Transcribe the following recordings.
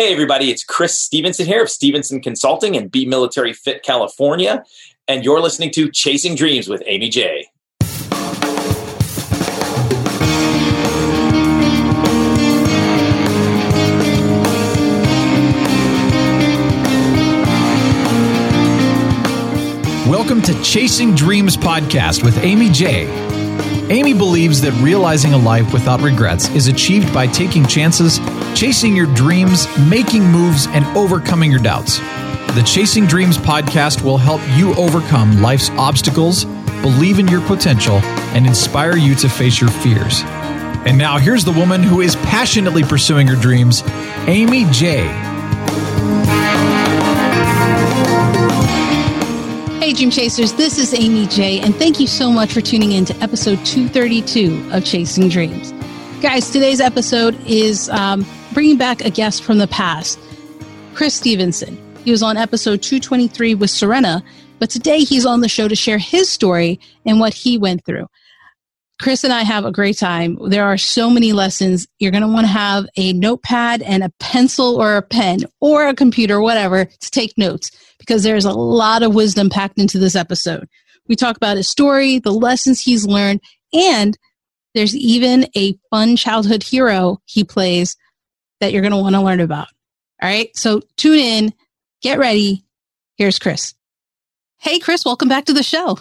Hey, everybody, it's Chris Stevenson here of Stevenson Consulting and Be Military Fit California. And you're listening to Chasing Dreams with Amy J. Welcome to Chasing Dreams podcast with Amy J. Amy believes that realizing a life without regrets is achieved by taking chances, chasing your dreams, making moves, and overcoming your doubts. The Chasing Dreams podcast will help you overcome life's obstacles, believe in your potential, and inspire you to face your fears. And now here's the woman who is passionately pursuing her dreams, Amy J. Hey, Dream Chasers, this is Amy J, and thank you so much for tuning in to episode 232 of Chasing Dreams. Guys, today's episode is um, bringing back a guest from the past, Chris Stevenson. He was on episode 223 with Serena, but today he's on the show to share his story and what he went through. Chris and I have a great time. There are so many lessons. You're going to want to have a notepad and a pencil or a pen or a computer, whatever, to take notes because there's a lot of wisdom packed into this episode. We talk about his story, the lessons he's learned, and there's even a fun childhood hero he plays that you're going to want to learn about. All right. So tune in, get ready. Here's Chris. Hey, Chris, welcome back to the show.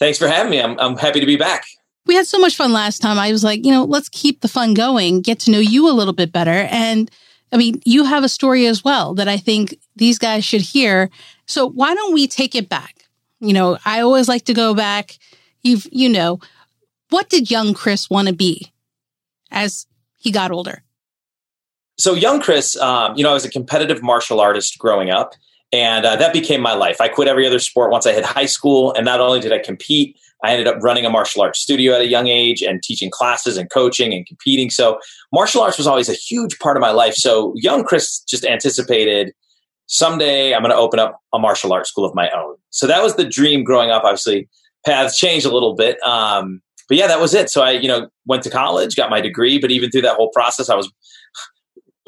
Thanks for having me. I'm, I'm happy to be back we had so much fun last time. I was like, you know, let's keep the fun going, get to know you a little bit better. And I mean, you have a story as well that I think these guys should hear. So why don't we take it back? You know, I always like to go back. You've, you know, what did young Chris want to be as he got older? So young Chris, um, you know, I was a competitive martial artist growing up, and uh, that became my life. I quit every other sport once I hit high school, and not only did I compete, I ended up running a martial arts studio at a young age and teaching classes and coaching and competing. So martial arts was always a huge part of my life. So young Chris just anticipated someday I'm going to open up a martial arts school of my own. So that was the dream growing up. Obviously, paths changed a little bit. Um, but yeah, that was it. So I, you know, went to college, got my degree, but even through that whole process, I was,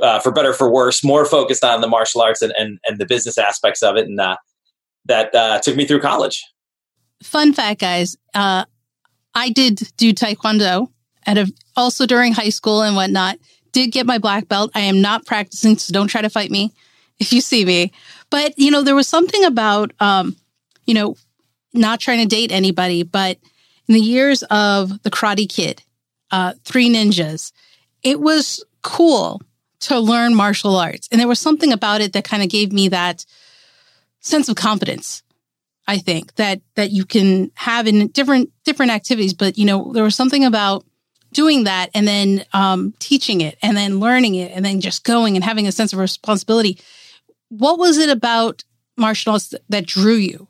uh, for better for worse, more focused on the martial arts and, and, and the business aspects of it. And uh, that uh, took me through college fun fact, guys, uh, I did do Taekwondo at a, also during high school and whatnot. Did get my black belt. I am not practicing, so don't try to fight me if you see me. But, you know, there was something about, um, you know, not trying to date anybody, but in the years of the Karate Kid, uh, Three Ninjas, it was cool to learn martial arts. And there was something about it that kind of gave me that sense of confidence I think that that you can have in different different activities. But you know, there was something about doing that and then um, teaching it and then learning it and then just going and having a sense of responsibility. What was it about martial arts that drew you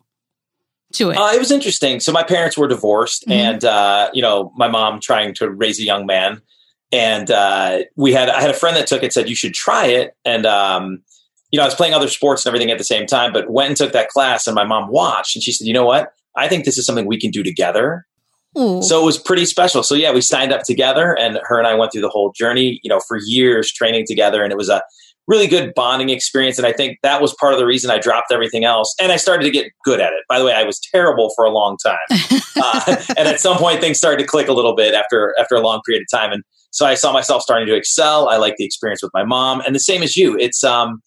to it? Uh, it was interesting. So my parents were divorced, mm-hmm. and uh, you know, my mom trying to raise a young man, and uh, we had I had a friend that took it, said you should try it, and um, you know, I was playing other sports and everything at the same time, but went and took that class and my mom watched and she said, you know what? I think this is something we can do together. So it was pretty special. So yeah, we signed up together and her and I went through the whole journey, you know, for years training together. And it was a really good bonding experience. And I think that was part of the reason I dropped everything else. And I started to get good at it. By the way, I was terrible for a long time. uh, and at some point things started to click a little bit after, after a long period of time. And so I saw myself starting to excel. I like the experience with my mom and the same as you. It's, um,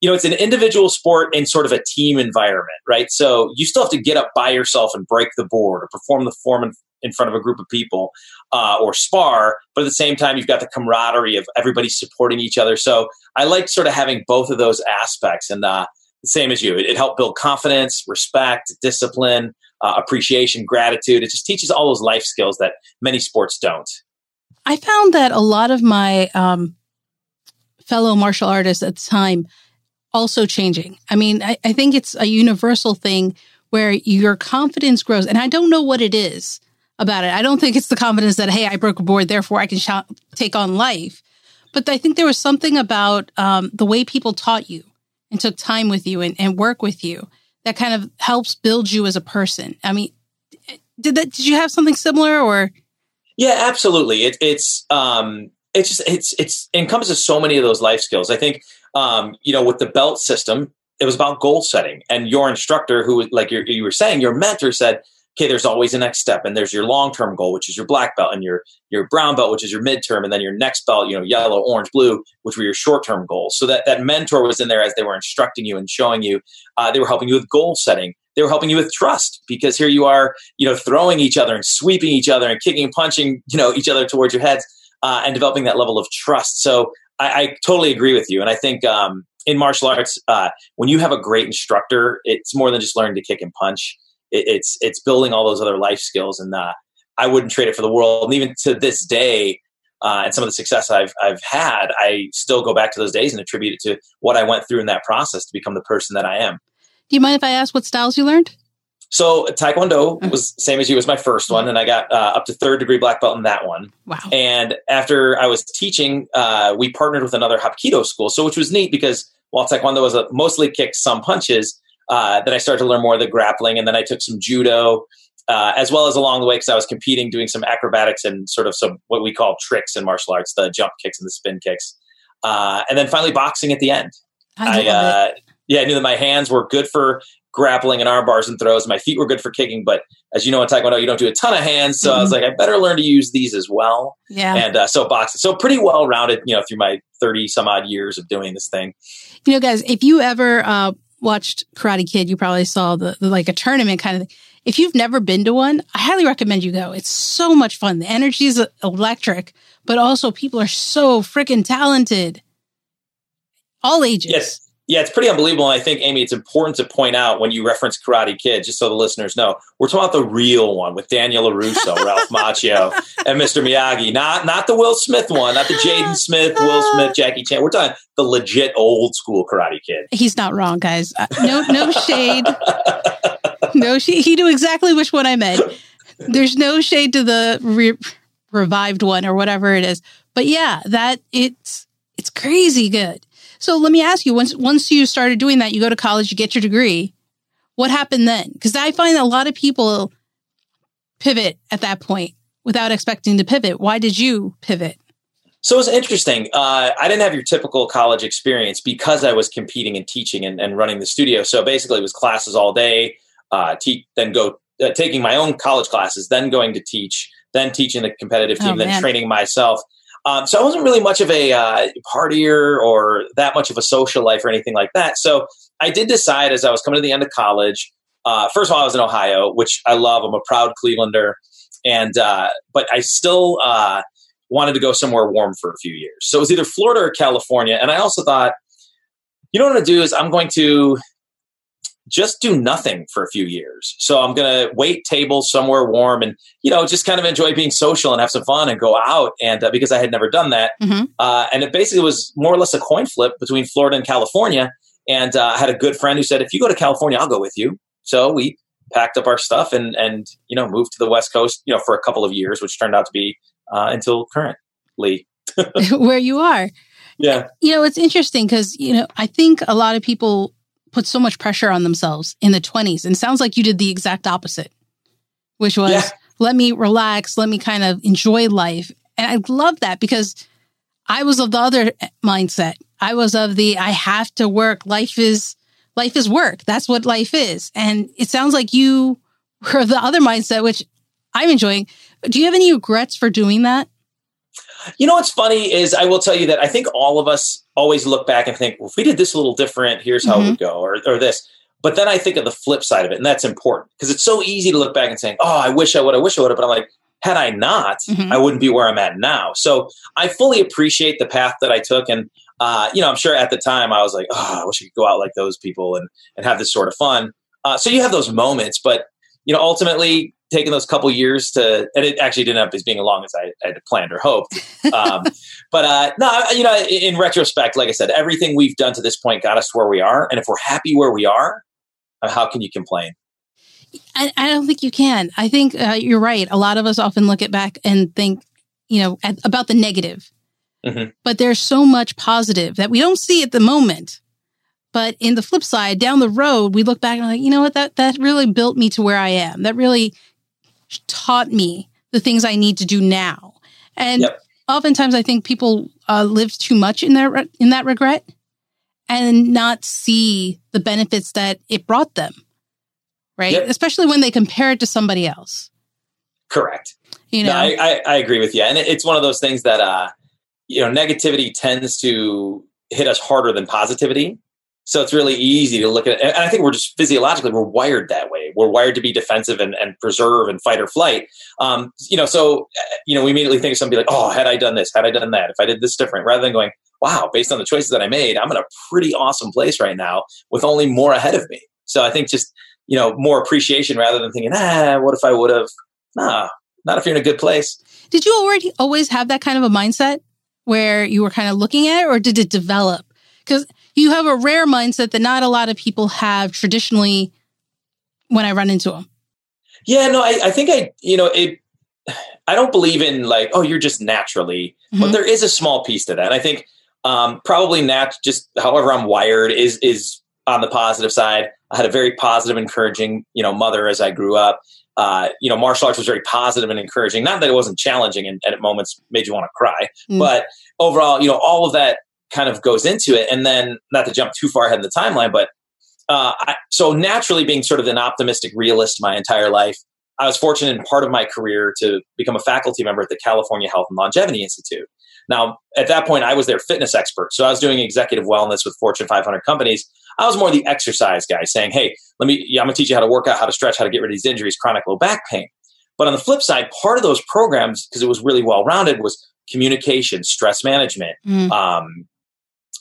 you know, it's an individual sport in sort of a team environment, right? So you still have to get up by yourself and break the board or perform the form in, in front of a group of people uh, or spar. But at the same time, you've got the camaraderie of everybody supporting each other. So I like sort of having both of those aspects. And uh, the same as you, it, it helped build confidence, respect, discipline, uh, appreciation, gratitude. It just teaches all those life skills that many sports don't. I found that a lot of my um, fellow martial artists at the time also changing. I mean, I, I think it's a universal thing where your confidence grows. And I don't know what it is about it. I don't think it's the confidence that, hey, I broke a board, therefore I can sh- take on life. But I think there was something about um, the way people taught you and took time with you and, and work with you that kind of helps build you as a person. I mean, did that? Did you have something similar or? Yeah, absolutely. It, it's um, it's just it's it's it encompasses so many of those life skills. I think um, you know, with the belt system, it was about goal setting. And your instructor, who, like you were saying, your mentor said, okay, there's always a next step, and there's your long term goal, which is your black belt, and your your brown belt, which is your midterm, and then your next belt, you know, yellow, orange, blue, which were your short term goals. So that that mentor was in there as they were instructing you and showing you. Uh, they were helping you with goal setting. They were helping you with trust because here you are, you know, throwing each other and sweeping each other and kicking and punching, you know, each other towards your heads uh, and developing that level of trust. So I, I totally agree with you, and I think um, in martial arts, uh, when you have a great instructor, it's more than just learning to kick and punch. It, it's it's building all those other life skills, and uh, I wouldn't trade it for the world. And even to this day, uh, and some of the success I've I've had, I still go back to those days and attribute it to what I went through in that process to become the person that I am. Do you mind if I ask what styles you learned? So Taekwondo mm. was same as you was my first one, and I got uh, up to third degree black belt in that one. Wow! And after I was teaching, uh, we partnered with another Hapkido school, so which was neat because while Taekwondo was a, mostly kicks, some punches, uh, then I started to learn more of the grappling, and then I took some judo, uh, as well as along the way because I was competing, doing some acrobatics and sort of some what we call tricks in martial arts, the jump kicks and the spin kicks, uh, and then finally boxing at the end. I, I uh, yeah, I knew that my hands were good for grappling and arm bars and throws. My feet were good for kicking, but as you know in Taekwondo, you don't do a ton of hands. So mm-hmm. I was mm-hmm. like, I better learn to use these as well. Yeah. And uh, so boxing, so pretty well rounded, you know, through my 30 some odd years of doing this thing. You know, guys, if you ever uh, watched Karate Kid, you probably saw the, the like a tournament kind of thing. If you've never been to one, I highly recommend you go. It's so much fun. The energy is electric, but also people are so freaking talented. All ages. Yes. Yeah, it's pretty unbelievable. And I think, Amy, it's important to point out when you reference Karate Kid, just so the listeners know, we're talking about the real one with Daniel LaRusso, Ralph Macchio, and Mr. Miyagi. Not not the Will Smith one, not the Jaden Smith, Will Smith, Jackie Chan. We're talking the legit old school Karate Kid. He's not wrong, guys. Uh, no, no shade. no. He knew exactly which one I meant. There's no shade to the re- revived one or whatever it is. But yeah, that it's it's crazy good. So let me ask you, once once you started doing that, you go to college, you get your degree. What happened then? Because I find a lot of people pivot at that point without expecting to pivot. Why did you pivot? So it was interesting. Uh, I didn't have your typical college experience because I was competing and teaching and, and running the studio. So basically, it was classes all day, uh, te- then go uh, taking my own college classes, then going to teach, then teaching the competitive team, oh, then training myself. Um, so I wasn't really much of a uh, partier or that much of a social life or anything like that. So I did decide as I was coming to the end of college. Uh, first of all, I was in Ohio, which I love. I'm a proud Clevelander, and uh, but I still uh, wanted to go somewhere warm for a few years. So it was either Florida or California, and I also thought, you know what I'm going to do is I'm going to just do nothing for a few years. So I'm going to wait tables somewhere warm and, you know, just kind of enjoy being social and have some fun and go out. And uh, because I had never done that. Mm-hmm. Uh, and it basically was more or less a coin flip between Florida and California. And uh, I had a good friend who said, if you go to California, I'll go with you. So we packed up our stuff and, and, you know, moved to the West Coast, you know, for a couple of years, which turned out to be uh, until currently. Where you are. Yeah. You know, it's interesting because, you know, I think a lot of people put so much pressure on themselves in the 20s. And sounds like you did the exact opposite, which was yeah. let me relax, let me kind of enjoy life. And I love that because I was of the other mindset. I was of the I have to work. Life is life is work. That's what life is. And it sounds like you were the other mindset, which I'm enjoying. Do you have any regrets for doing that? You know what's funny is I will tell you that I think all of us always look back and think, well, if we did this a little different, here's how mm-hmm. it would go, or, or this. But then I think of the flip side of it, and that's important because it's so easy to look back and saying, "Oh, I wish I would, I wish I would have." But I'm like, had I not, mm-hmm. I wouldn't be where I'm at now. So I fully appreciate the path that I took, and uh, you know, I'm sure at the time I was like, "Oh, I wish I could go out like those people and and have this sort of fun." Uh, so you have those moments, but you know, ultimately, taking those couple years to, and it actually didn't end up as being as long as I, I had planned or hoped. Um, but uh, no, you know, in retrospect, like I said, everything we've done to this point got us where we are, and if we're happy where we are, uh, how can you complain? I, I don't think you can. I think uh, you're right. A lot of us often look at back and think, you know, at, about the negative. Mm-hmm. But there's so much positive that we don't see at the moment. But in the flip side, down the road, we look back and like, you know what, that that really built me to where I am. That really taught me the things I need to do now. And yep. oftentimes, I think people uh, live too much in their in that regret, and not see the benefits that it brought them. Right. Yep. Especially when they compare it to somebody else. Correct. You know, No, I, I, I agree with you. And it- it's one of those things that, uh, you know, negativity tends to hit us harder than positivity. So it's really easy to look at, and I think we're just physiologically, we're wired that way. We're wired to be defensive and, and preserve and fight or flight. Um, you know, so, uh, you know, we immediately think of somebody like, oh, had I done this, had I done that, if I did this different, rather than going, wow, based on the choices that I made, I'm in a pretty awesome place right now with only more ahead of me. So I think just, you know, more appreciation rather than thinking, ah, what if I would have? Nah, not if you're in a good place. did you already always have that kind of a mindset where you were kind of looking at it, or did it develop? Because you have a rare mindset that not a lot of people have traditionally when I run into them. Yeah, no, I, I think I, you know, it. I don't believe in like, oh, you're just naturally, but Mhm. there is a small piece to that. I think um, probably nat, just however I'm wired is is on the positive side. I had a very positive, encouraging, you know, mother as I grew up. Uh, you know, martial arts was very positive and encouraging. Not that it wasn't challenging and, and at moments made you want to cry, Mm. but overall, you know, all of that kind of goes into it. And then, not to jump too far ahead in the timeline, but uh, I, so naturally, being sort of an optimistic realist my entire life, I was fortunate in part of my career to become a faculty member at the California Health and Longevity Institute. Now, at that point, I was their fitness expert. So I was doing executive wellness with Fortune 500 companies. I was more the exercise guy saying, hey, let me, yeah, I'm going to teach you how to work out, how to stretch, how to get rid of these injuries, chronic low back pain. But on the flip side, part of those programs, because it was really well rounded, was communication, stress management, Mm. um,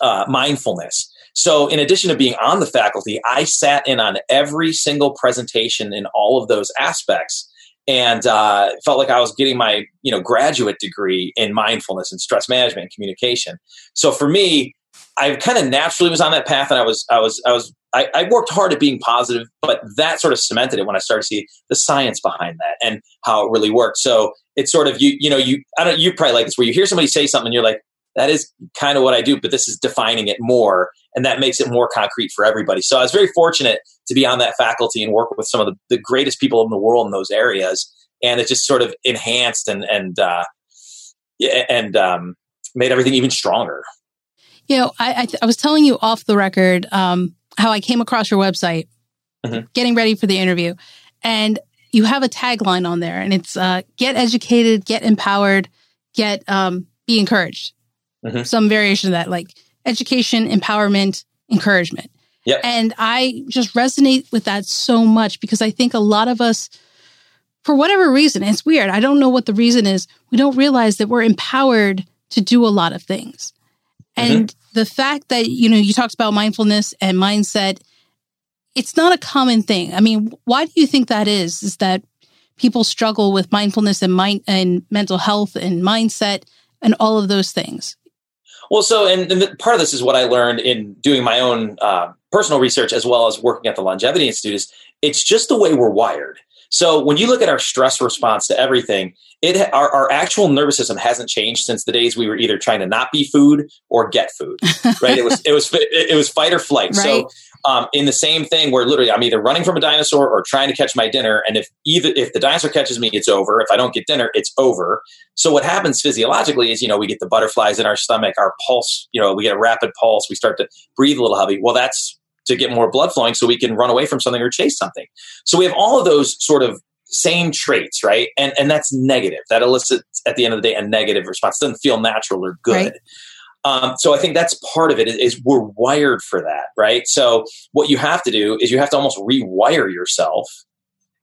uh, mindfulness. So, in addition to being on the faculty, I sat in on every single presentation in all of those aspects, and uh, felt like I was getting my you know graduate degree in mindfulness and stress management and communication. So, for me, I kind of naturally was on that path, and I was I was I was I, I worked hard at being positive, but that sort of cemented it when I started to see the science behind that and how it really worked. So it's sort of you you know you I don't you probably like this where you hear somebody say something and you're like that is kind of what I do, but this is defining it more, and that makes it more concrete for everybody. So I was very fortunate to be on that faculty and work with some of the, the greatest people in the world in those areas, and it just sort of enhanced and and uh, and um, made everything even stronger. You know, I, I, I was telling you off the record um, how I came across your website, Mhm. getting ready for the interview, and you have a tagline on there, and it's uh, "Get educated, get empowered, get um, be encouraged." Mhm. Some variation of that, like education, empowerment, encouragement. Yep. And I just resonate with that so much because I think a lot of us, for whatever reason, it's weird. I don't know what the reason is. We don't realize that we're empowered to do a lot of things. And the fact that, you know, you talked about mindfulness and mindset, it's not a common thing. I mean, why do you think that is? Is that people struggle with mindfulness and mind and mental health and mindset and all of those things? Well, so and, and part of this is what I learned in doing my own uh, personal research as well as working at the Longevity Institute. Is it's just the way we're wired. So when you look at our stress response to everything, it our, our actual nervous system hasn't changed since the days we were either trying to not be food or get food. Right? it was it was it was fight or flight. Right. So um, in the same thing where literally I'm either running from a dinosaur or trying to catch my dinner, and if either if the dinosaur catches me, it's over. If I don't get dinner, it's over. So what happens physiologically is, you know, we get the butterflies in our stomach, our pulse, you know, we get a rapid pulse, we start to breathe a little heavy. Well, that's to get more blood flowing so we can run away from something or chase something. So we have all of those sort of same traits, right? And and that's negative. That elicits at the end of the day a negative response. It doesn't feel natural or good. Right. Um, so I think that's part of it is, is we're wired for that, right? So what you have to do is you have to almost rewire yourself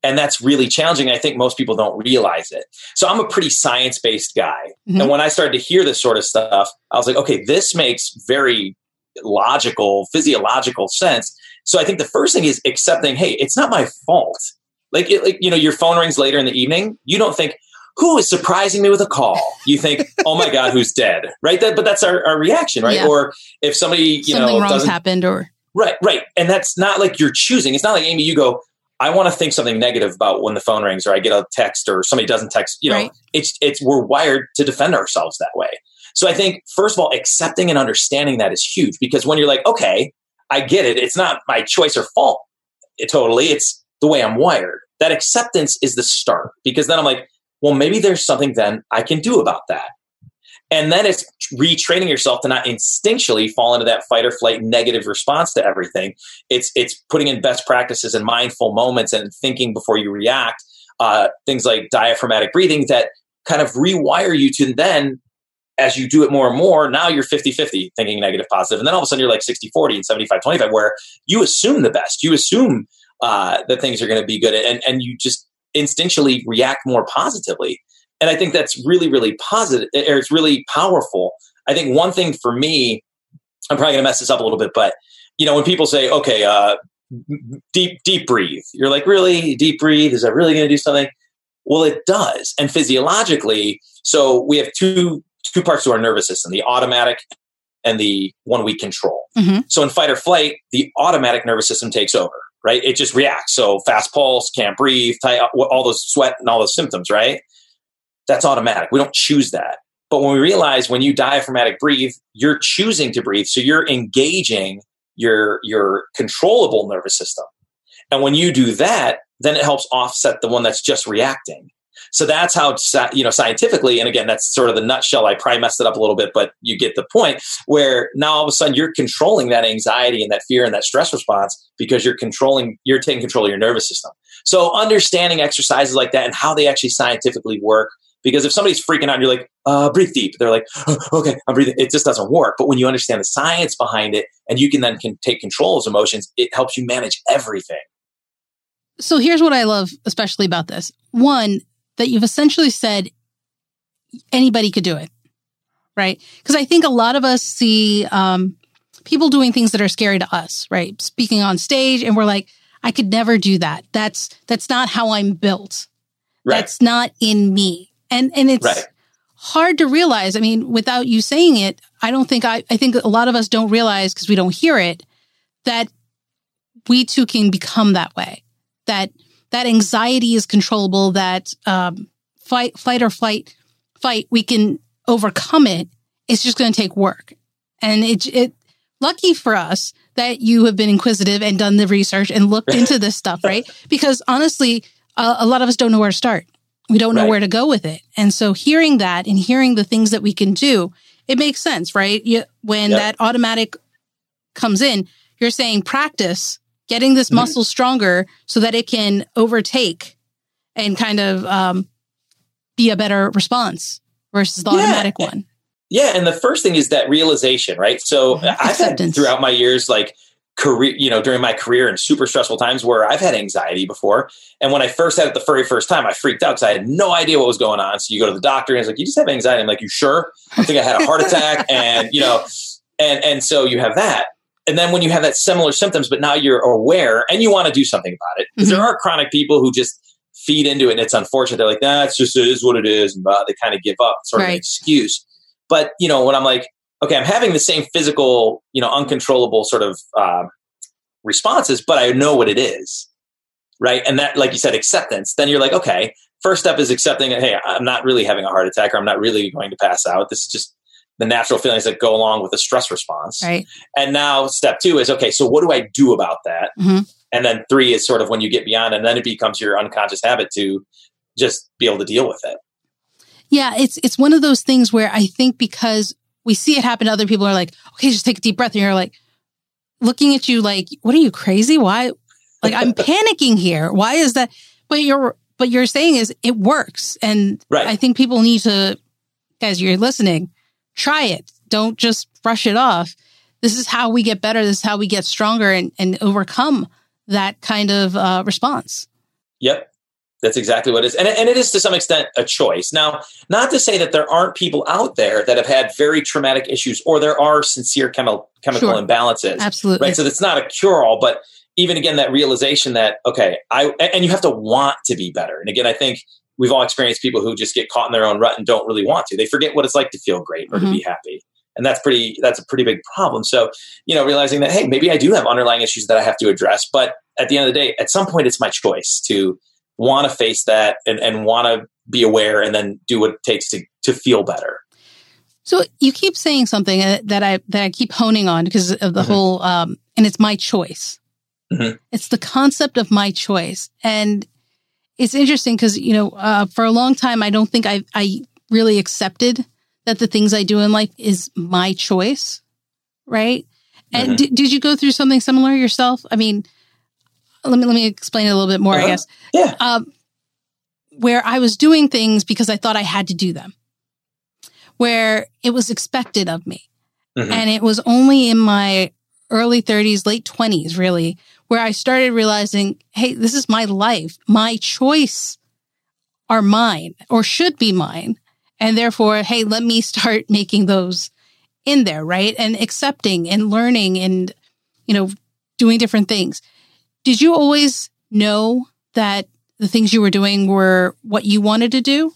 and that's really challenging. I think most people don't realize it. So I'm a pretty science based guy. Mhm. And when I started to hear this sort of stuff, I was like, okay, this makes very logical, physiological sense. So I think the first thing is accepting, hey, it's not my fault. Like, it, like you know, your phone rings later in the evening. You don't think, who is surprising me with a call? You think, oh my God, who's dead? Right? That, but that's our, our reaction, right? Yeah. Or if somebody, you Something know, wrong's happened or Right, right. And that's not like you're choosing. It's not like Amy, you go, I want to think something negative about when the phone rings or I get a text or somebody doesn't text. You know, Right. it's it's we're wired to defend ourselves that way. So I think first of all, accepting and understanding that is huge because when you're like, okay, I get it. It's not my choice or fault. It, totally. It's the way I'm wired. That acceptance is the start because then I'm like, well, maybe there's something then I can do about that. And then it's retraining yourself to not instinctually fall into that fight or flight negative response to everything. It's it's putting in best practices and mindful moments and thinking before you react. Uh, things like diaphragmatic breathing that kind of rewire you to then as you do it more and more, now you're 50 50 thinking negative, positive. And then all of a sudden you're like 60 40 and 75 25, where you assume the best. You assume uh, that things are going to be good and, and you just instinctually react more positively. And I think that's really, really positive, or it's really powerful. I think one thing for me, I'm probably going to mess this up a little bit, but you know, when people say, okay, uh, deep, deep breathe, you're like, really? Deep breathe? Is that really going to do something? Well, it does. And physiologically, so we have two two parts to our nervous system the automatic and the one we control. Mm-hmm. So in fight or flight, the automatic nervous system takes over, right? It just reacts. So fast pulse, can't breathe, tight, all those sweat and all those symptoms, right? That's automatic. We don't choose that. But when we realize when you diaphragmatic breathe, you're choosing to breathe. So you're engaging your, your controllable nervous system. And when you do that, then it helps offset the one that's just reacting. So that's how, you know, scientifically, and again, that's sort of the nutshell. I probably messed it up a little bit, but you get the point where now all of a sudden you're controlling that anxiety and that fear and that stress response because you're controlling, you're taking control of your nervous system. So understanding exercises like that and how they actually scientifically work. Because if somebody's freaking out and you're like, uh, breathe deep, they're like, oh, okay, I'm breathing. It just doesn't work. But when you understand the science behind it and you can then can take control of those emotions, it helps you manage everything. So here's what I love, especially about this. One, that you've essentially said anybody could do it, right? Because I think a lot of us see um, people doing things that are scary to us, right? Speaking on stage, and we're like, I could never do that. That's that's not how I'm built. Right. That's not in me, and and it's. Right. Hard to realize. I mean, without you saying it, I don't think I, I think a lot of us don't realize because we don't hear it that we too can become that way. That that anxiety is controllable, that um, fight, fight or flight, fight, we can overcome it. It's just going to take work. And it, it, lucky for us that you have been inquisitive and done the research and looked into this stuff, right? Because honestly, uh, a lot of us don't know where to start. We don't know right. where to go with it. And so hearing that and hearing the things that we can do, it makes sense, right? You, when yep. that automatic comes in, you're saying practice getting this mm-hmm. muscle stronger so that it can overtake and kind of um, be a better response versus the yeah. automatic one. Yeah, and the first thing is that realization, right? So mm-hmm. I've had throughout my years, like career, you know, during my career and super stressful times where I've had anxiety before. And when I first had it the very first time, I freaked out because I had no idea what was going on. So you go to the doctor and he's like, "You just have anxiety." I'm like, "You sure?" I think I had a heart attack, and you know, and and so you have that and then when you have that similar symptoms, but now you're aware and you want to do something about it, because mm-hmm. there are chronic people who just feed into it and it's unfortunate. They're like, nah, it's just, it is what it is. And they kind of give up, sort right. of an excuse. But, you know, when I'm like, okay, I'm having the same physical, you know, uncontrollable sort of uh, responses, but I know what it is. Right. And that, like you said, acceptance, then you're like, okay, first step is accepting that, hey, I'm not really having a heart attack or I'm not really going to pass out. This is just the natural feelings that go along with the stress response. Right. And now step two is okay, so what do I do about that? Mm-hmm. And then three is sort of when you get beyond, and then it becomes your unconscious habit to just be able to deal with it. Yeah, it's it's one of those things where I think because we see it happen, other people are like, okay, just take a deep breath, and you're like looking at you like, what are you crazy? Why? Like I'm panicking here. Why is that? But you're but you're saying is it works, and right. I think people need to, guys, you're listening try it. Don't just brush it off. This is how we get better. This is how we get stronger and, and overcome that kind of uh, response. Yep. That's exactly what it is. And, and it is to some extent a choice. Now, not to say that there aren't people out there that have had very traumatic issues or there are sincere chemical chemical sure. imbalances. Absolutely. Right. So it's not a cure all, but even again, that realization that, okay, I, and you have to want to be better. And again, I think we've all experienced people who just get caught in their own rut and don't really want to. They forget what it's like to feel great or mm-hmm. to be mm-hmm. happy. And that's pretty that's a pretty big problem. So, you know, realizing that hey, maybe I do have underlying issues that I have to address, but at the end of the day, at some point it's my choice to want to face that and, and want to be aware and then do what it takes to to feel better. So you keep saying something uh, that I that I keep honing on because of the mm-hmm. whole um and it's my choice. Mm-hmm. It's the concept of my choice. And it's interesting because you know uh, for a long time I don't think I I really accepted that the things I do in life is my choice, right? And Mhm. d- did you go through something similar yourself? I mean, let me let me explain it a little bit more, I Uh-huh. guess. Yeah. Um, where I was doing things because I thought I had to do them, where it was expected of me. Mhm. And it was only in my early 30s, late 20s, really, where I started realizing, hey, this is my life. My choice are mine or should be mine. And therefore, hey, let me start making those in there, right? And accepting and learning and, you know, doing different things. Did you always know that the things you were doing were what you wanted to do?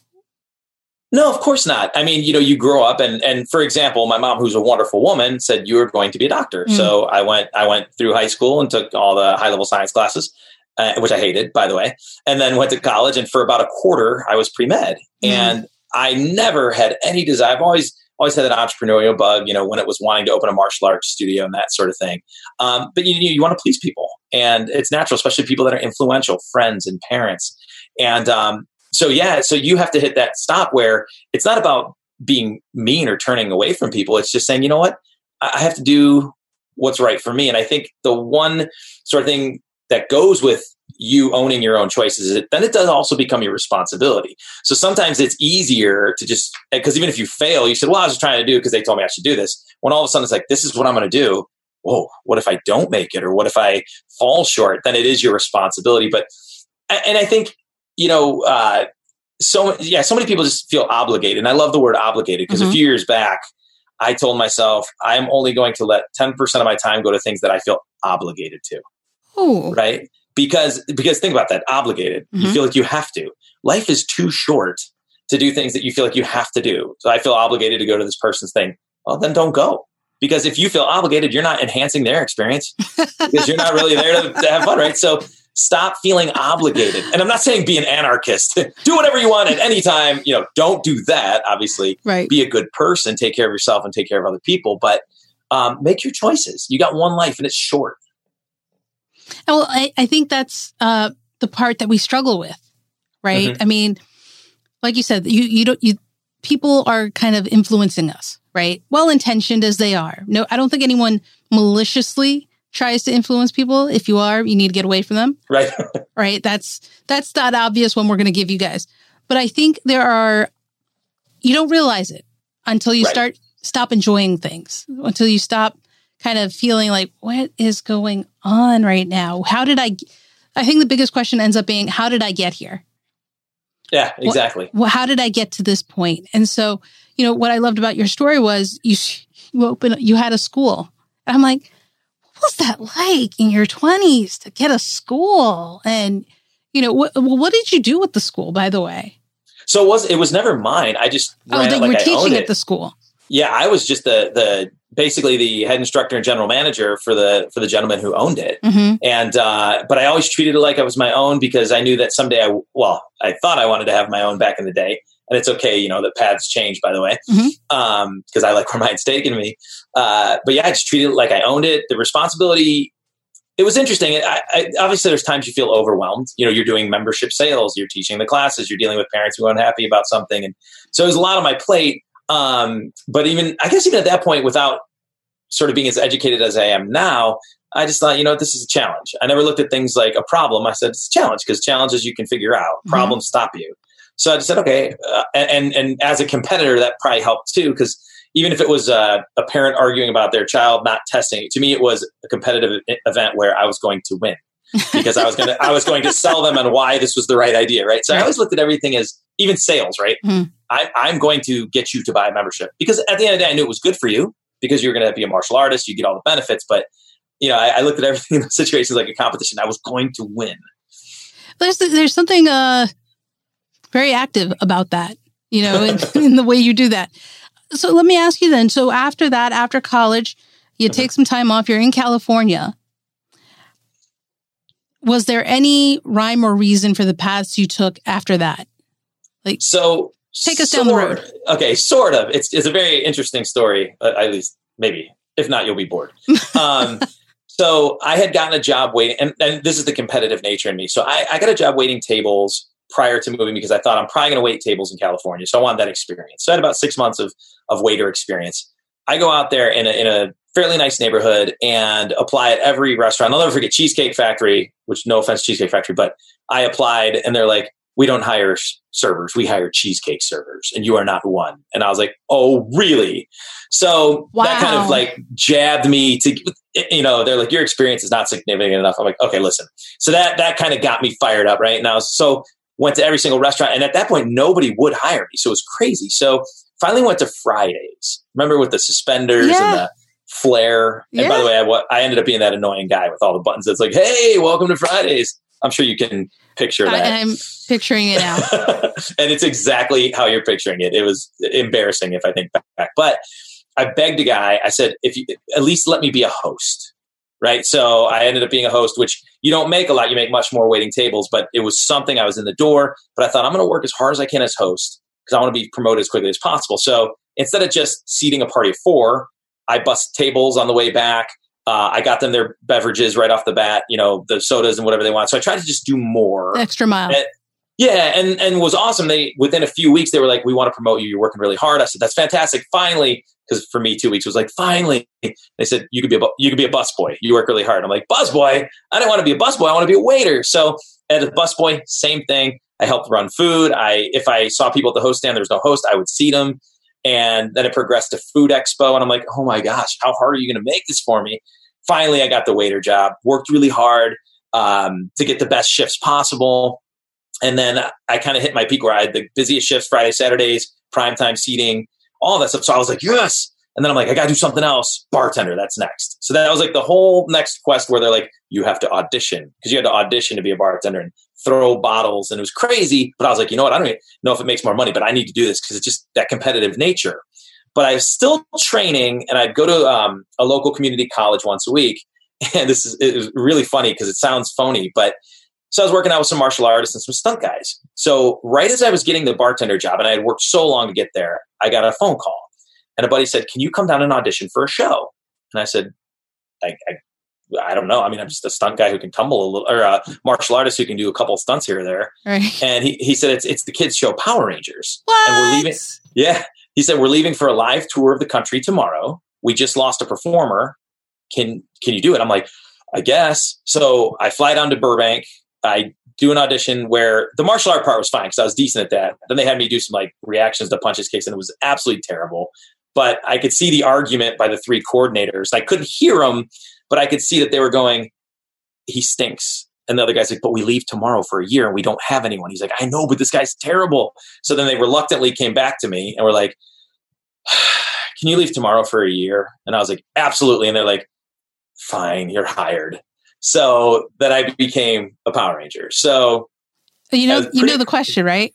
No, of course not. I mean, you know, you grow up and and for example, my mom who's a wonderful woman said you were going to be a doctor. Mm. So I went I went through high school and took all the high level science classes, uh, which I hated by the way, and then went to college and for about a quarter I was pre-med. Mm. And I never had any desire. I've always always had that entrepreneurial bug, you know, when it was wanting to open a martial arts studio and that sort of thing. Um, but you, you, you want to please people, and it's natural, especially people that are influential, friends and parents. And um, so, yeah, so you have to hit that stop where it's not about being mean or turning away from people. It's just saying, you know what, I have to do what's right for me. And I think the one sort of thing that goes with you owning your own choices is it, then it does also become your responsibility. So sometimes it's easier to just because even if you fail, you said, "Well, I was trying to do it because they told me I should do this." When all of a sudden it's like, "This is what I'm going to do." Whoa, what if I don't make it, or what if I fall short? Then it is your responsibility. But and I think you know, uh, so yeah, so many people just feel obligated, and I love the word obligated because Mhm. a few years back, I told myself I'm only going to let 10% of my time go to things that I feel obligated to. Oh, right? Because because think about that obligated. You Mhm. feel like you have to. Life is too short to do things that you feel like you have to do. So i feel obligated to go to this person's thing. Well then don't go. Because if you feel obligated you're not enhancing their experience because you're not really there to, to have fun right? So stop feeling obligated. And i'm not saying be an anarchist. Do whatever you want at any time. You know don't do that obviously. Right. be a good person. Take care of yourself and take care of other people. But um, make your choices. You got one life and it's short. Well, I, I think that's uh, the part that we struggle with, right? I mean, like you said, you you don't you people are kind of influencing us, right? Well intentioned as they are. No, I don't think anyone maliciously tries to influence people. If you are, you need to get away from them, right right? That's that's not obvious when we're going to give you guys. But I think there are you don't realize it until you Right. start stop enjoying things, until you stop kind of feeling like what is going on right now? How did I I think the biggest question ends up being how did I get here? yeah exactly Well, how did I get to this point? And so, you know, what I loved about your story was you you open you had a school. And I'm like, was that like in your 20s to get a school? And you know, what what did you do with the school by the way? So it was it was never mine. I just Oh, you like were I teaching at the school. yeah, I was just the the basically the head instructor and general manager for the for the gentleman who owned it. hmm And uh, but I always treated it like I was my own because I knew that someday I well I thought I wanted to have my own back in the day. And it's okay, you know, the paths change, by the way, because I like where mine's taken me. Uh, but yeah, I just treated it like I owned it. The responsibility, it was interesting. I, I, obviously, there's times you feel overwhelmed. You know, you're doing membership sales, you're teaching the classes, you're dealing with parents who are unhappy about something, and so it was a lot on my plate. Um, but even I guess even at that point, without sort of being as educated as I am now, I just thought, you know, this is a challenge. I never looked at things like a problem. I said it's a challenge because challenges you can figure out. Mhm. Problems stop you. So I just said, okay. Uh, and and as a competitor, that probably helped too because even if it was uh, a parent arguing about their child not testing, to me it was a competitive event where I was going to win because I was going to I was going to sell them on why this was the right idea, right? So I always looked at everything as even sales, right? Mhm. I, I'm going to get you to buy a membership because at the end of the day, I knew it was good for you because you're going to be a martial artist, you get all the benefits. But you know, I, I looked at everything in the situations like a competition. I was going to win. There's there's something uh very active about that, you know, in, in the way you do that. So let me ask you then. So after that, after college, you Mhm. take some time off. You're in California. Was there any rhyme or reason for the paths you took after that? Like so Take us down the road. Okay, sort of. It's it's a very interesting story. Uh, at least maybe. If not, you'll be bored. Um, so I had gotten a job waiting, and, and this is the competitive nature in me. So I, I got a job waiting tables prior to moving because I thought I'm probably going to wait tables in California. So I wanted that experience. So I had about six months of, of waiter experience. I go out there in a, in a fairly nice neighborhood and apply at every restaurant. I'll never forget Cheesecake Factory, which no offense, Cheesecake Factory, but I applied and they're like, we don't hire servers, we hire cheesecake servers, and you are not one. And I was like, oh, really? So wow. that kind of like jabbed me to, you know, they're like, your experience is not significant enough. I'm like, okay, listen. So that that kind of got me fired up, right? And I was so went to every single restaurant, and at that point, nobody would hire me, so it was crazy. So finally went to Fridays. Remember with the suspenders yeah. and the flare. And yeah. by the way, I, I ended up being that annoying guy with all the buttons. That's like, hey, welcome to Fridays. I'm sure you can picture that. I, am picturing it now. and it's exactly how you're picturing it. It was embarrassing if I think back. But I begged a guy, I said, if you at least let me be a host. Right. So I ended up being a host, which you don't make a lot. You make much more waiting tables, but it was something I was in the door. But I thought I'm going to work as hard as I can as host because I want to be promoted as quickly as possible. So instead of just seating a party of four, I bust tables on the way back. Uh, I got them their beverages right off the bat, you know, the sodas and whatever they want. So I tried to just do more. Extra mile. And, yeah, and and was awesome. They within a few weeks they were like, "We want to promote you. You're working really hard." I said, "That's fantastic." Finally, because for me, two weeks was like, "Finally." They said, "You could be a you could be a busboy. You work really hard." I'm like, "Busboy? I don't want to be a busboy. I want to be a waiter." So as a busboy, same thing. I helped run food. I if I saw people at the host stand, there was no host, I would seat them. And then it progressed to Food Expo, and I'm like, "Oh my gosh, how hard are you going to make this for me?" finally, I got the waiter job. Worked really hard um, to get the best shifts possible, and then I kind of hit my peak where I had the busiest shifts Friday, Saturdays, primetime seating, all that stuff. So I was like, yes. And then I'm like, I got to do something else. Bartender, that's next. So that was like the whole next quest where they're like, you have to audition because you had to audition to be a bartender and throw bottles. And it was crazy. But I was like, you know what? I don't know if it makes more money, but I need to do this because it's just that competitive nature but I was still training and I'd go to um, a local community college once a week. And this is it was really funny because it sounds phony, but so I was working out with some martial artists and some stunt guys. So right as I was getting the bartender job and I had worked so long to get there, I got a phone call and a buddy said, can you come down and audition for a show? And I said, I, I, I don't know. I mean, I'm just a stunt guy who can tumble a little, or a martial artist who can do a couple of stunts here or there. Right. And he, he said, it's, it's the kids show Power Rangers. What? And we're leaving. Yeah. He said, We're leaving for a live tour of the country tomorrow. We just lost a performer. Can can you do it? I'm like, I guess. So I fly down to Burbank. I do an audition where the martial art part was fine because I was decent at that. Then they had me do some like reactions to punches kicks, and it was absolutely terrible. But I could see the argument by the three coordinators. I couldn't hear them, but I could see that they were going, "He stinks." And the other guy's like, but we leave tomorrow for a year and we don't have anyone. He's like, I know, but this guy's terrible. So then they reluctantly came back to me and were like, can you leave tomorrow for a year? And I was like, absolutely. And they're like, fine, you're hired. So then I became a Power Ranger. So you know, pretty, you know the question, right?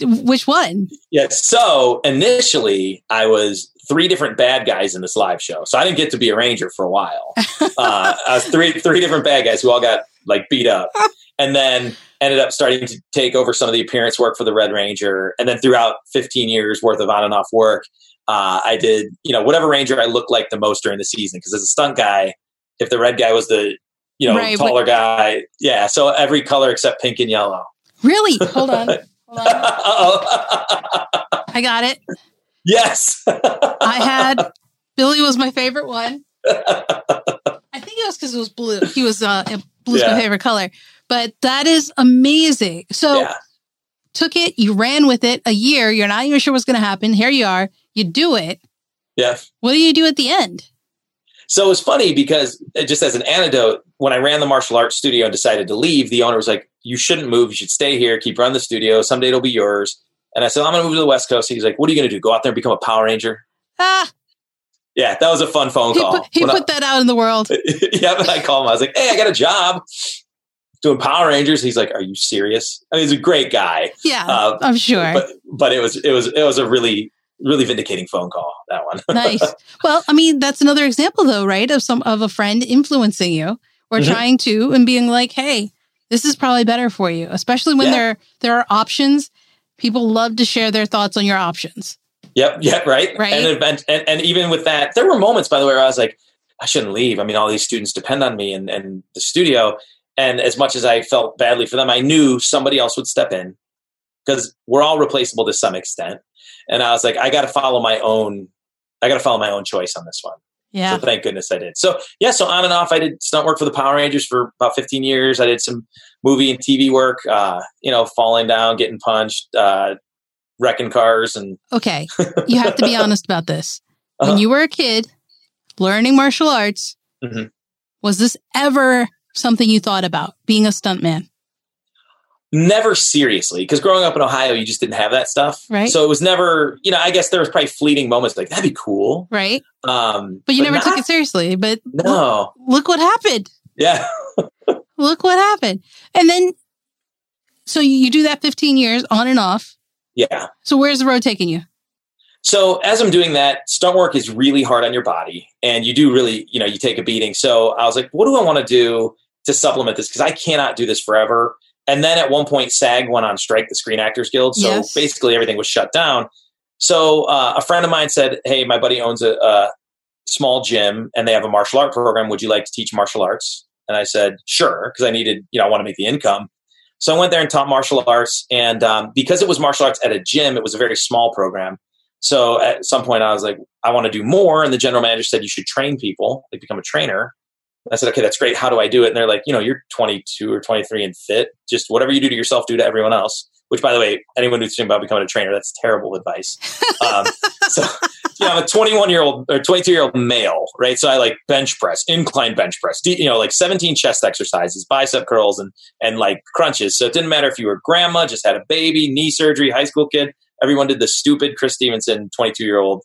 Which one? Yeah. So initially, I was three different bad guys in this live show. So I didn't get to be a ranger for a while. uh, I was three three different bad guys who all got like beat up, and then ended up starting to take over some of the appearance work for the Red Ranger. And then throughout 15 years worth of on and off work, uh, I did you know whatever ranger I looked like the most during the season. Because as a stunt guy, if the red guy was the you know right, taller but- guy, yeah. So every color except pink and yellow. Really? Hold on. Hold on. I got it. Yes. I had Billy was my favorite one. I think it was because it was blue. He was uh, blue's yeah. my favorite color. But that is amazing. So yeah. took it, you ran with it a year. You're not even sure what's going to happen. Here you are. You do it. Yeah. What do you do at the end? So it was funny because uh, just as an anecdote, when I ran the martial arts studio and decided to leave, the owner was like, "You shouldn't move. You should stay here. Keep running the studio. Someday it'll be yours." And I said, I'm going to move to the West Coast. He's like, What are you going to do? Go out there and become a Power Ranger? Ah. Yeah, that was a fun phone he call. Put, he when put I, that out in the world. yeah, but I called him. I was like, Hey, I got a job doing Power Rangers. He's like, Are you serious? I mean, he's a great guy. Yeah, uh, I'm sure. But but it was it was it was a really really vindicating phone call that one. nice. Well, I mean, that's another example though, right? Of some of a friend influencing you or mm-hmm. trying to and being like, "Hey, this is probably better for you," especially when yeah. there there are options people love to share their thoughts on your options. Yep. Yep. Right. Right. And, and, and, and even with that, there were moments, by the way, where I was like, I shouldn't leave. I mean, all these students depend on me and, and the studio. And as much as I felt badly for them, I knew somebody else would step in because we're all replaceable to some extent. And I was like, I got to follow my own, I got to follow my own choice on this one. Yeah. So thank goodness I did. So yeah, so on and off, I did stunt work for the Power Rangers for about 15 years. I did some movie and TV work, uh, you know, falling down, getting punched, uh, wrecking cars and Okay. You have to be honest about this. When Uh-huh. you were a kid learning martial arts, Mhm. was this ever something you thought about being a stuntman? Never seriously because growing up in Ohio, you just didn't have that stuff. Right. So it was never, you know, I guess there was probably fleeting moments like that'd be cool. Right? Um, But you never took it seriously. But No. look what happened. Yeah. Look what happened. And then, so you you do that 15 years on and off. Yeah. So where's the road taking you? So as I'm doing that, stunt work is really hard on your body, and you do really, you know, you take a beating. So I was like, what do I want to do to supplement this? Because I cannot do this forever. And then at one point, SAG went on strike, the Screen Actors Guild. So Yes. basically, everything was shut down. So uh, a friend of mine said, "Hey, my buddy owns a, a small gym, and they have a martial art program. Would you like to teach martial arts?" And I said, "Sure," because I needed, you know, I want to make the income. So I went there and taught martial arts, and um, because it was martial arts at a gym, it was a very small program. So at some point, I was like, I want to do more. And the general manager said, You should train people, like become a trainer. I said, Okay, that's great. How do I do it? And they're like, You know, you're 22 or 23 and fit. Just whatever you do to yourself, do to everyone else. Which, by the way, anyone who's thinking about becoming a trainer, that's terrible advice. Um, so, you know, I'm a 21 year old or 22 year old male, right? So I like bench press, incline bench press, you know, like 17 chest exercises, bicep curls, and and like crunches. So it didn't matter if you were grandma, just had a baby, knee surgery, high school kid. Everyone did the stupid Chris Stevenson 22 year old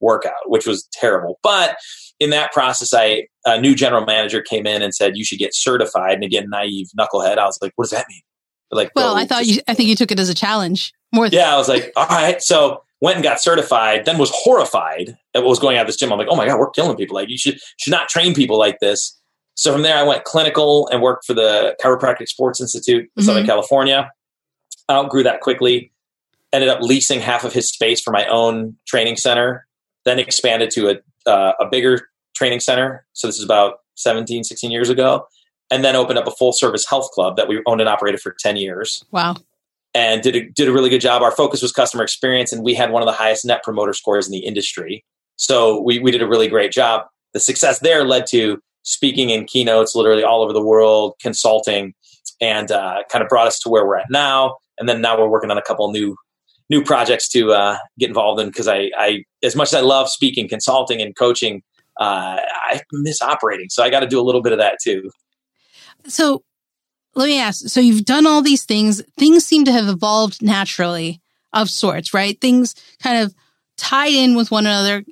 workout, which was terrible. But in that process, I a new general manager came in and said you should get certified. And again, naive knucklehead, I was like, what does that mean? They're Like, Well, I thought you, I think you took it as a challenge more than yeah, I was like, all right. So went and got certified, then was horrified at what was going on at this gym. I'm like, oh my God, we're killing people. Like you should should not train people like this. So from there I went clinical and worked for the Chiropractic Sports Institute in Southern Mhm. California. Outgrew that quickly. Ended up leasing half of his space for my own training center, then expanded to a uh, a bigger training center. So this is about 17, 16 years ago. And then opened up a full service health club that we owned and operated for 10 years wow. and did a, did a really good job. Our focus was customer experience, and we had one of the highest net promoter scores in the industry. So we, we did a really great job. The success there led to speaking in keynotes literally all over the world, consulting, and uh, kind of brought us to where we're at now. And then now we're working on a couple new new projects to uh, get involved in because I, I, as much as I love speaking, consulting, and coaching, uh, I miss operating. So I got to do a little bit of that too. So let me ask. So you've done all these things. Things seem to have evolved naturally of sorts, right? Things kind of tied in with one another,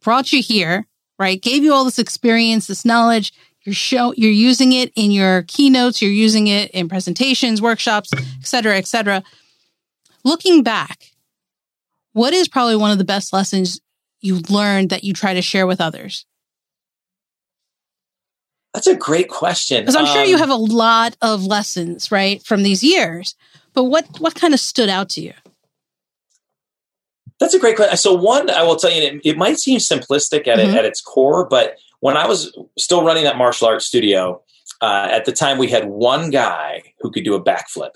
brought you here, right? Gave you all this experience, this knowledge. You're show, you're using it in your keynotes. You're using it in presentations, workshops, et cetera, et cetera. Looking back, what is probably one of the best lessons you learned that you try to share with others? That's a great question. Because I'm sure Um, you have a lot of lessons, right, from these years. But what what kind of stood out to you? That's a great question. So one, I will tell you, it, it might seem simplistic at, Mhm. it, at its core, but when I was still running that martial arts studio, uh, at the time we had one guy who could do a backflip,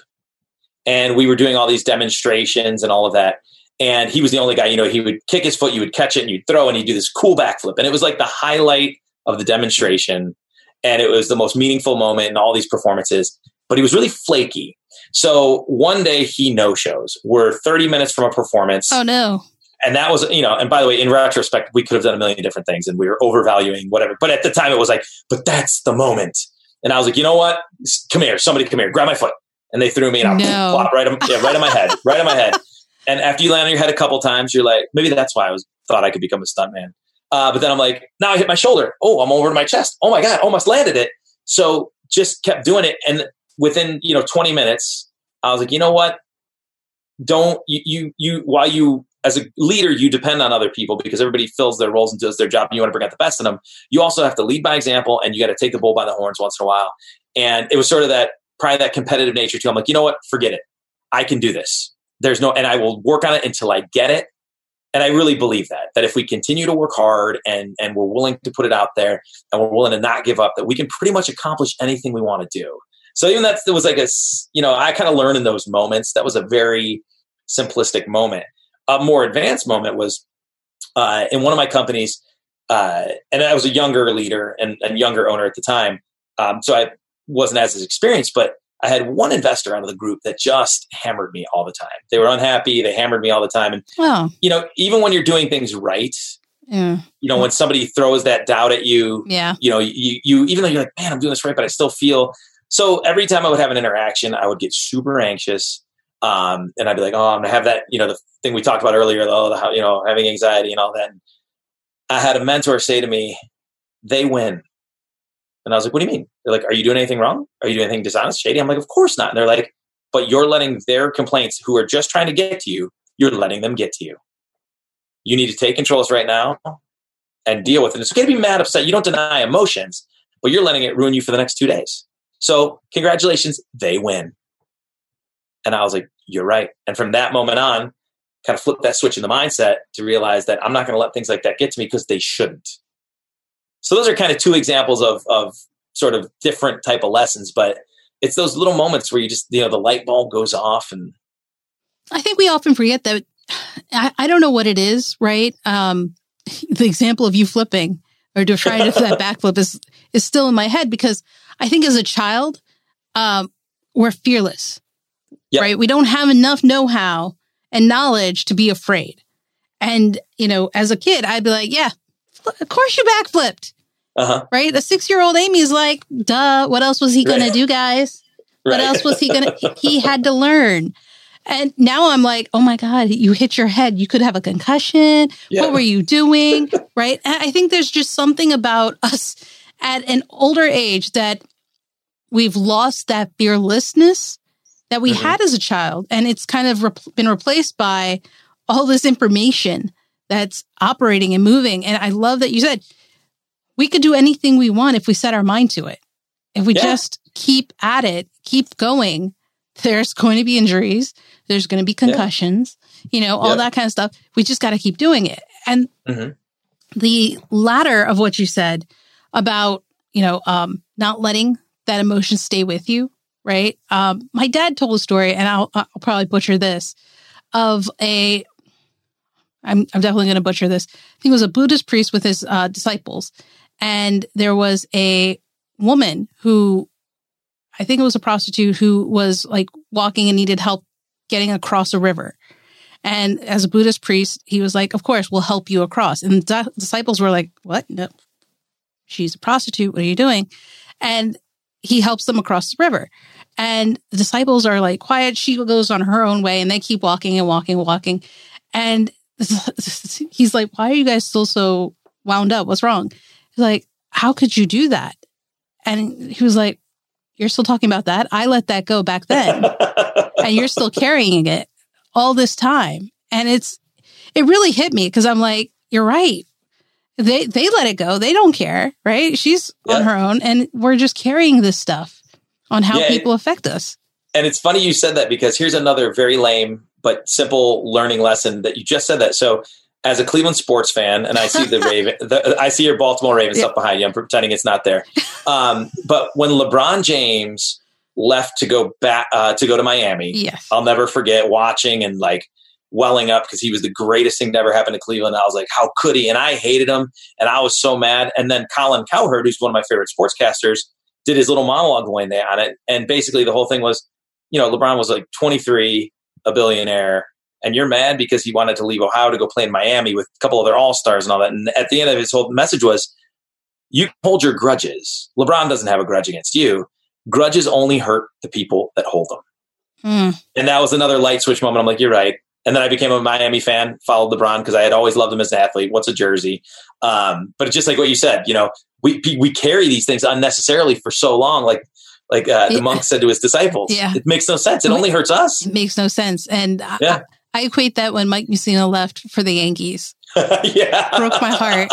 and we were doing all these demonstrations and all of that. And he was the only guy, you know, he would kick his foot, you would catch it, and you'd throw, and he'd do this cool backflip, and it was like the highlight of the demonstration, and it was the most meaningful moment in all these performances. But he was really flaky. So one day he no shows. We're 30 minutes from a performance Oh no. and that was you know and by the way in retrospect we could have done a million different things and we were overvaluing whatever but at the time it was like but that's the moment and i was like you know what come here somebody come here grab my foot and they threw me and i No. plopped right on, yeah, right on my head right on my head. And after you land on your head a couple times you're like maybe that's why i was thought i could become a stuntman. Uh, but then i'm like now i hit my shoulder. Oh i'm over to my chest. Oh my god almost landed it. So just kept doing it. And within you know 20 minutes i was like you know what? Don't you you, you while you as a leader you depend on other people because everybody fills their roles and does their job and you want to bring out the best in them. You also have to lead by example and you got to take the bull by the horns once in a while. And it was sort of that probably that competitive nature too i'm like you know what forget it i can do this there's no and i will work on it until i get it and i really believe that that if we continue to work hard and and we're willing to put it out there and we're willing to not give up that we can pretty much accomplish anything we want to do So even that was like a, you know, I kind of learned in those moments. That was a very simplistic moment. A more advanced moment was uh, in one of my companies, uh, and I was a younger leader and, and younger owner at the time. Um, so I wasn't as experienced, but I had one investor out of the group that just hammered me all the time. They were unhappy. They hammered me all the time. And, oh. you know, even when you're doing things right, yeah. you know, when somebody throws that doubt at you, yeah. you know, you, you, even though you're like, man, I'm doing this right, but I still feel. So every time I would have an interaction, I would get super anxious. Um, and I'd be like, oh, I'm going to have that, you know, the thing we talked about earlier, oh, the, you know, having anxiety and all that. And I had a mentor say to me, they win. And I was like, what do you mean? They're like, are you doing anything wrong? Are you doing anything dishonest, shady? I'm like, of course not. And they're like, but you're letting their complaints, who are just trying to get to you, you're letting them get to you. You need to take controls right now and deal with it. It's okay to be mad, upset. You don't deny emotions, but you're letting it ruin you for the next two days. So, congratulations, they win. And I was like, you're right. And from that moment on, kind of flip that switch in the mindset to realize that I'm not going to let things like that get to me because they shouldn't. So those are kind of two examples of of sort of different type of lessons, but it's those little moments where you just you know the light bulb goes off and I think we often forget that I, I don't know what it is, right? Um, the example of you flipping or to try to that backflip is is still in my head because I think as a child, um, we're fearless, yep. right? We don't have enough know how and knowledge to be afraid. And you know, as a kid, I'd be like, "Yeah, of course you backflipped. Uh-huh. Right? The six year old Aimee is like, duh, what else was he going right. to do, guys? Right. What else was he going to? He had to learn. And now I'm like, oh my God, you hit your head. You could have a concussion. Yeah. What were you doing? right. And I think there's just something about us at an older age that we've lost that fearlessness that we mm-hmm. had as a child. And it's kind of re- been replaced by all this information that's operating and moving. And I love that you said we could do anything we want if we set our mind to it. If we yeah. just keep at it, keep going, there's going to be injuries, there's going to be concussions, yeah. you know, all yeah. that kind of stuff. We just got to keep doing it. And mm-hmm. the latter of what you said about, you know, um, not letting that emotion stay with you, right? Um, my dad told a story, and I'll, I'll probably butcher this, of a I'm, I'm definitely going to butcher this. I think it was a Buddhist priest with his uh, disciples. And there was a woman who, I think it was a prostitute who was like walking and needed help getting across a river. And as a Buddhist priest, he was like, Of course, we'll help you across. And the disciples were like, What? No, she's a prostitute. What are you doing? And he helps them across the river. And the disciples are like, Quiet. She goes on her own way and they keep walking and walking and walking. And he's like, why are you guys still so wound up? What's wrong? Like, how could you do that? And he was like, you're still talking about that? I let that go back then. and you're still carrying it all this time. And it's, it really hit me because I'm like, you're right. They, they let it go. They don't care, right? She's yeah. on her own and we're just carrying this stuff on how yeah, people affect us. And it's funny you said that because here's another very lame but simple learning lesson that you just said that. So as a Cleveland sports fan, and I see the Raven, the, I see your Baltimore Ravens yeah. behind you. I'm pretending it's not there. Um, but when LeBron James left to go back uh, to go to Miami, yes. I'll never forget watching and like welling up because he was the greatest thing to ever happen to Cleveland. I was like, how could he? And I hated him, and I was so mad. And then Colin Cowherd, who's one of my favorite sportscasters, did his little monologue going there on it, and basically the whole thing was, you know, LeBron was like 23 a billionaire and you're mad because he wanted to leave Ohio to go play in Miami with a couple other all stars and all that. And at the end of his whole message was, you hold your grudges. LeBron doesn't have a grudge against you. Grudges only hurt the people that hold them. Mm. And that was another light switch moment. I'm like, you're right. And then I became a Miami fan, followed LeBron because I had always loved him as an athlete. What's a jersey? Um, but it's just like what you said, you know, we we carry these things unnecessarily for so long. Like like uh, the monk said to his disciples. Yeah. It makes no sense. It only hurts us. It makes no sense. And yeah. I, I equate that when Mike Mussina left for the Yankees. yeah. Broke my heart.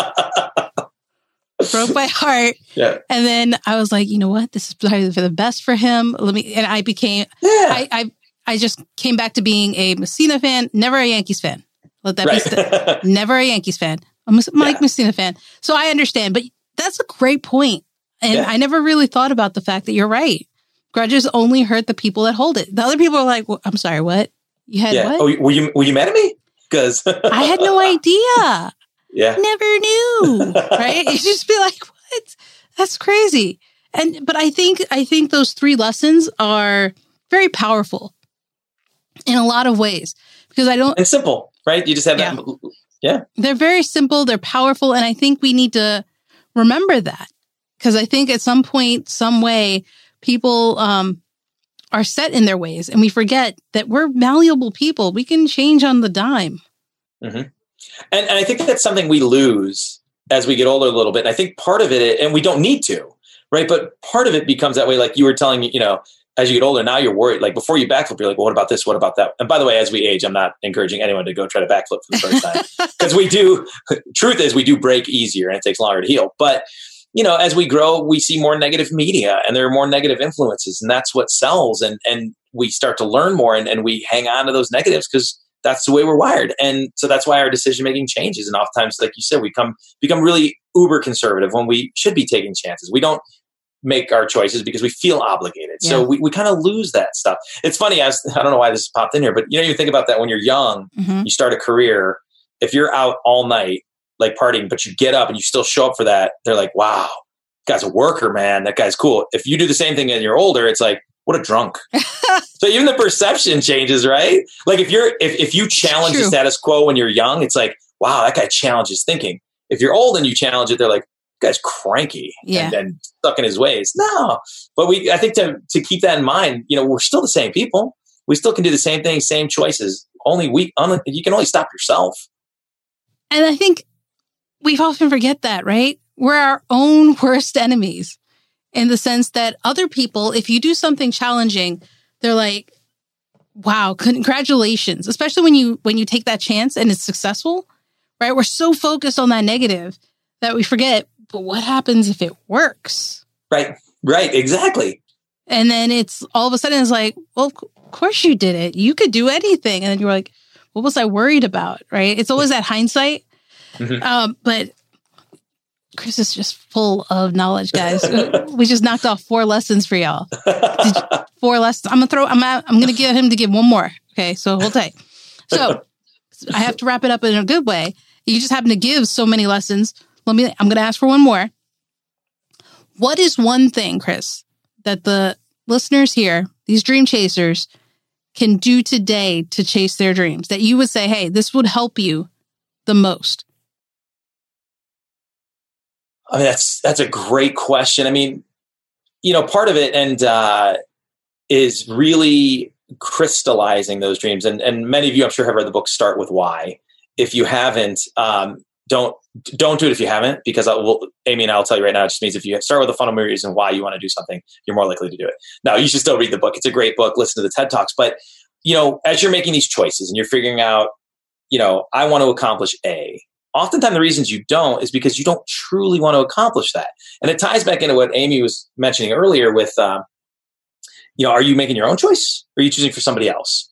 Broke my heart. Yeah. And then I was like, you know what? This is probably for the best for him. Let me and I became yeah. I, I I just came back to being a Mussina fan, never a Yankees fan. Let that right. be st- never a Yankees fan. I'm a Mike yeah. Mussina fan. So I understand, but that's a great point. And yeah. I never really thought about the fact that you're right. grudges only hurt the people that hold it. The other people are like, well, I'm sorry, what? You had yeah. what? Oh, were you were you mad at me? Because I had no idea. Yeah. Never knew. right? You just be like, what? That's crazy. And but I think I think those three lessons are very powerful in a lot of ways because I don't and simple, right? You just have Yeah. that. Yeah. they're very simple, they're powerful, and I think we need to remember that because I think at some point, some way, people um, are set in their ways, and we forget that we're malleable people. We can change on the dime. Mm-hmm. And, and I think that's something we lose as we get older a little bit. And I think part of it, and we don't need to, right? But part of it becomes that way. Like you were telling me, you know, as you get older, now you're worried. Like before you backflip, you're like, well, what about this? What about that? And by the way, as we age, I'm not encouraging anyone to go try to backflip for the first time because we do. Truth is, we do break easier and it takes longer to heal. But you know, as we grow, we see more negative media and there are more negative influences, and that's what sells. And and we start to learn more, and, and we hang on to those negatives because that's the way we're wired. And so that's why our decision making changes. And oftentimes, like you said, we come become really uber conservative when we should be taking chances. We don't make our choices because we feel obligated. So we, we kind of lose that stuff. It's funny, as I don't know why this popped in here, but you know, you think about that when you're young, Mhm. you start a career, if you're out all night, like partying, but you get up and you still show up for that, they're like, wow, guy's a worker, man. That guy's cool. If you do the same thing and you're older, it's like, what a drunk. so even the perception changes, right? Like if you're if, if you challenge the status quo when you're young, it's like, wow, that guy challenges thinking. If you're old and you challenge it, they're like, guy's cranky Yeah. and, and stuck in his ways. No. But we I think to to keep that in mind, you know, we're still the same people. We still can do the same thing, same choices. Only we only, you can only stop yourself. And I think we often forget that, right? We're our own worst enemies in the sense that other people, if you do something challenging, they're like, wow, congratulations. Especially when you when you take that chance and it's successful, right? We're so focused on that negative that we forget, but what happens if it works? Right. Right. Exactly. And then it's all of a sudden it's like, well, of course you did it. You could do anything. And then you're like, what was I worried about? Right. It's always that hindsight. Mhm. Um, but Chris is just full of knowledge, guys. we just knocked off four lessons for y'all. Four lessons. I'm gonna throw. I'm. Out, I'm gonna get him to give one more. Okay, so hold tight. So I have to wrap it up in a good way. You just happen to give so many lessons. Let me. I'm gonna ask for one more. What is one thing, Chris, that the listeners here, these dream chasers, can do today to chase their dreams? That you would say, hey, this would help you the most. I mean, that's that's a great question. I mean, you know, part of it and uh, is really crystallizing those dreams. And and many of you, I'm sure, have read the book "Start with Why." If you haven't, um, don't don't do it if you haven't, because I will. Aimee and I'll tell you right now. It just means if you start with a fundamental reason why you want to do something, you're more likely to do it. Now, you should still read the book. It's a great book. Listen to the TED talks. But you know, as you're making these choices and you're figuring out, you know, I want to accomplish A oftentimes the reasons you don't is because you don't truly want to accomplish that. And it ties back into what Aimee was mentioning earlier with um, you know are you making your own choice? Or are you choosing for somebody else?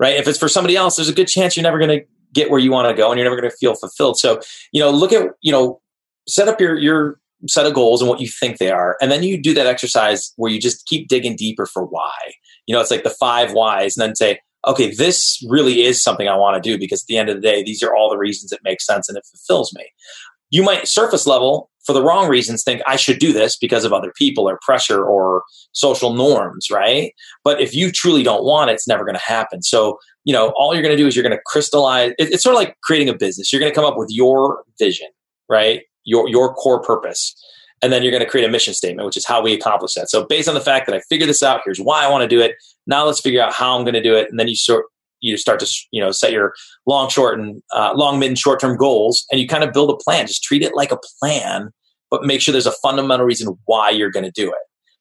Right? If it's for somebody else there's a good chance you're never going to get where you want to go and you're never going to feel fulfilled. So you know look at you know set up your your set of goals and what you think they are. And then you do that exercise where you just keep digging deeper for why. You know it's like the five whys and then say okay, this really is something I want to do because at the end of the day, these are all the reasons it makes sense and it fulfills me. You might surface level for the wrong reasons think I should do this because of other people or pressure or social norms, right? But if you truly don't want it, it's never going to happen. So, you know, all you're going to do is you're going to crystallize. It, it's sort of like creating a business. You're going to come up with your vision, right? Your your core purpose. And then you're going to create a mission statement, which is how we accomplish that. So based on the fact that I figured this out, here's why I want to do it. Now let's figure out how I'm going to do it. And then you sort you start to you know set your long, short, and uh, long, mid, and short term goals, and you kind of build a plan. Just treat it like a plan, but make sure there's a fundamental reason why you're going to do it.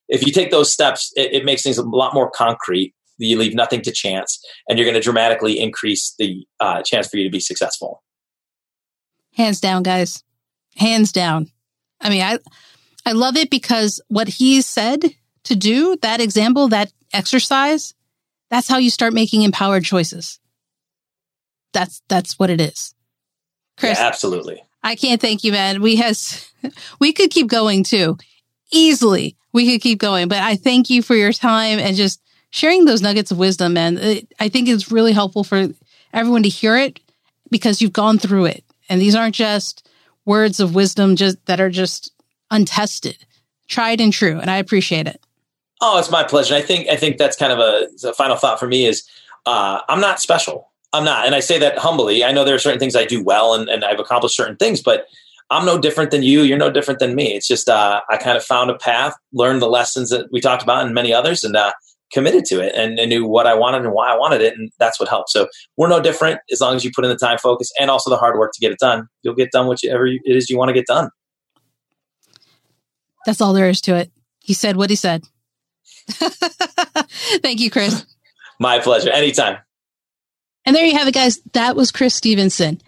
If you take those steps, it, it makes things a lot more concrete. You leave nothing to chance, and you're going to dramatically increase the uh, chance for you to be successful. Hands down, guys. Hands down. I mean, I I love it because what he said to do, that example, that exercise, that's how you start making empowered choices. That's that's what it is. Chris, Yeah, absolutely. I can't thank you, man. We has we could keep going too. easily we could keep going, but I thank you for your time and just sharing those nuggets of wisdom. And it, uh, I think it's really helpful for everyone to hear it because you've gone through it. And these aren't just words of wisdom just that are just untested, tried and true. And I appreciate it. Oh, it's my pleasure. I think I think that's kind of a, a final thought for me is uh, I'm not special. I'm not, and I say that humbly. I know there are certain things I do well, and, and I've accomplished certain things, but I'm no different than you. You're no different than me. It's just uh, I kind of found a path, learned the lessons that we talked about, and many others, and uh, committed to it, and, and, knew what I wanted and why I wanted it, and that's what helped. So we're no different as long as you put in the time, focus, and also the hard work to get it done. You'll get done whatever it is you want to get done. That's all there is to it. He said what he said. Thank you, Chris. My pleasure. Anytime. And there you have it, guys. That was Chris Stevenson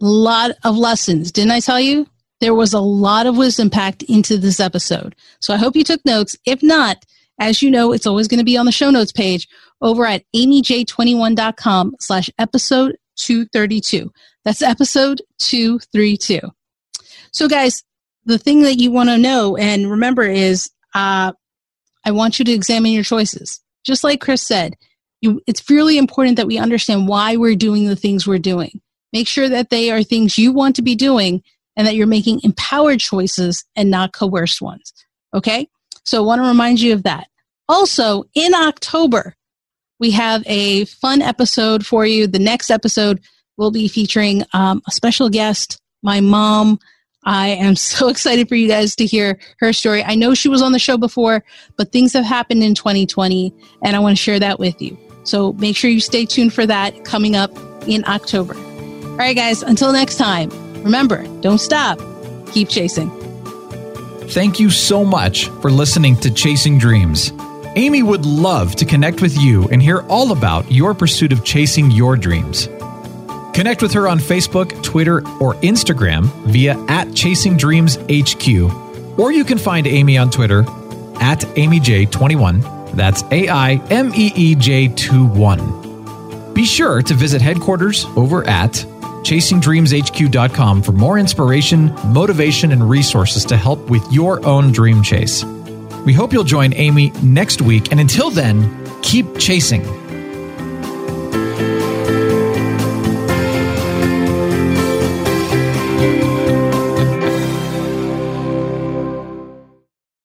lot of lessons. Didn't I tell you? There was a lot of wisdom packed into this episode. So I hope you took notes. If not, as you know, it's always going to be on the show notes page over at aimeej21.com slash episode 232. That's episode 232. So guys, the thing that you want to know and remember is, uh, I want you to examine your choices. Just like Chris said, you, it's really important that we understand why we're doing the things we're doing. Make sure that they are things you want to be doing and that you're making empowered choices and not coerced ones. Okay? So I want to remind you of that. Also, in October, we have a fun episode for you. The next episode will be featuring um, a special guest, my mom. I am so excited for you guys to hear her story. I know she was on the show before, but things have happened in 2020, and I want to share that with you. So make sure you stay tuned for that coming up in October. All right, guys, until next time, remember don't stop, keep chasing. Thank you so much for listening to Chasing Dreams. Aimee would love to connect with you and hear all about your pursuit of chasing your dreams. Connect with her on Facebook, Twitter, or Instagram via at Chasing Dreams HQ, or you can find Aimee on Twitter at AimeeJ21. That's A I M E E J 2 1. Be sure to visit headquarters over at chasingdreamshq.com for more inspiration, motivation, and resources to help with your own dream chase. We hope you'll join Aimee next week, and until then, keep chasing.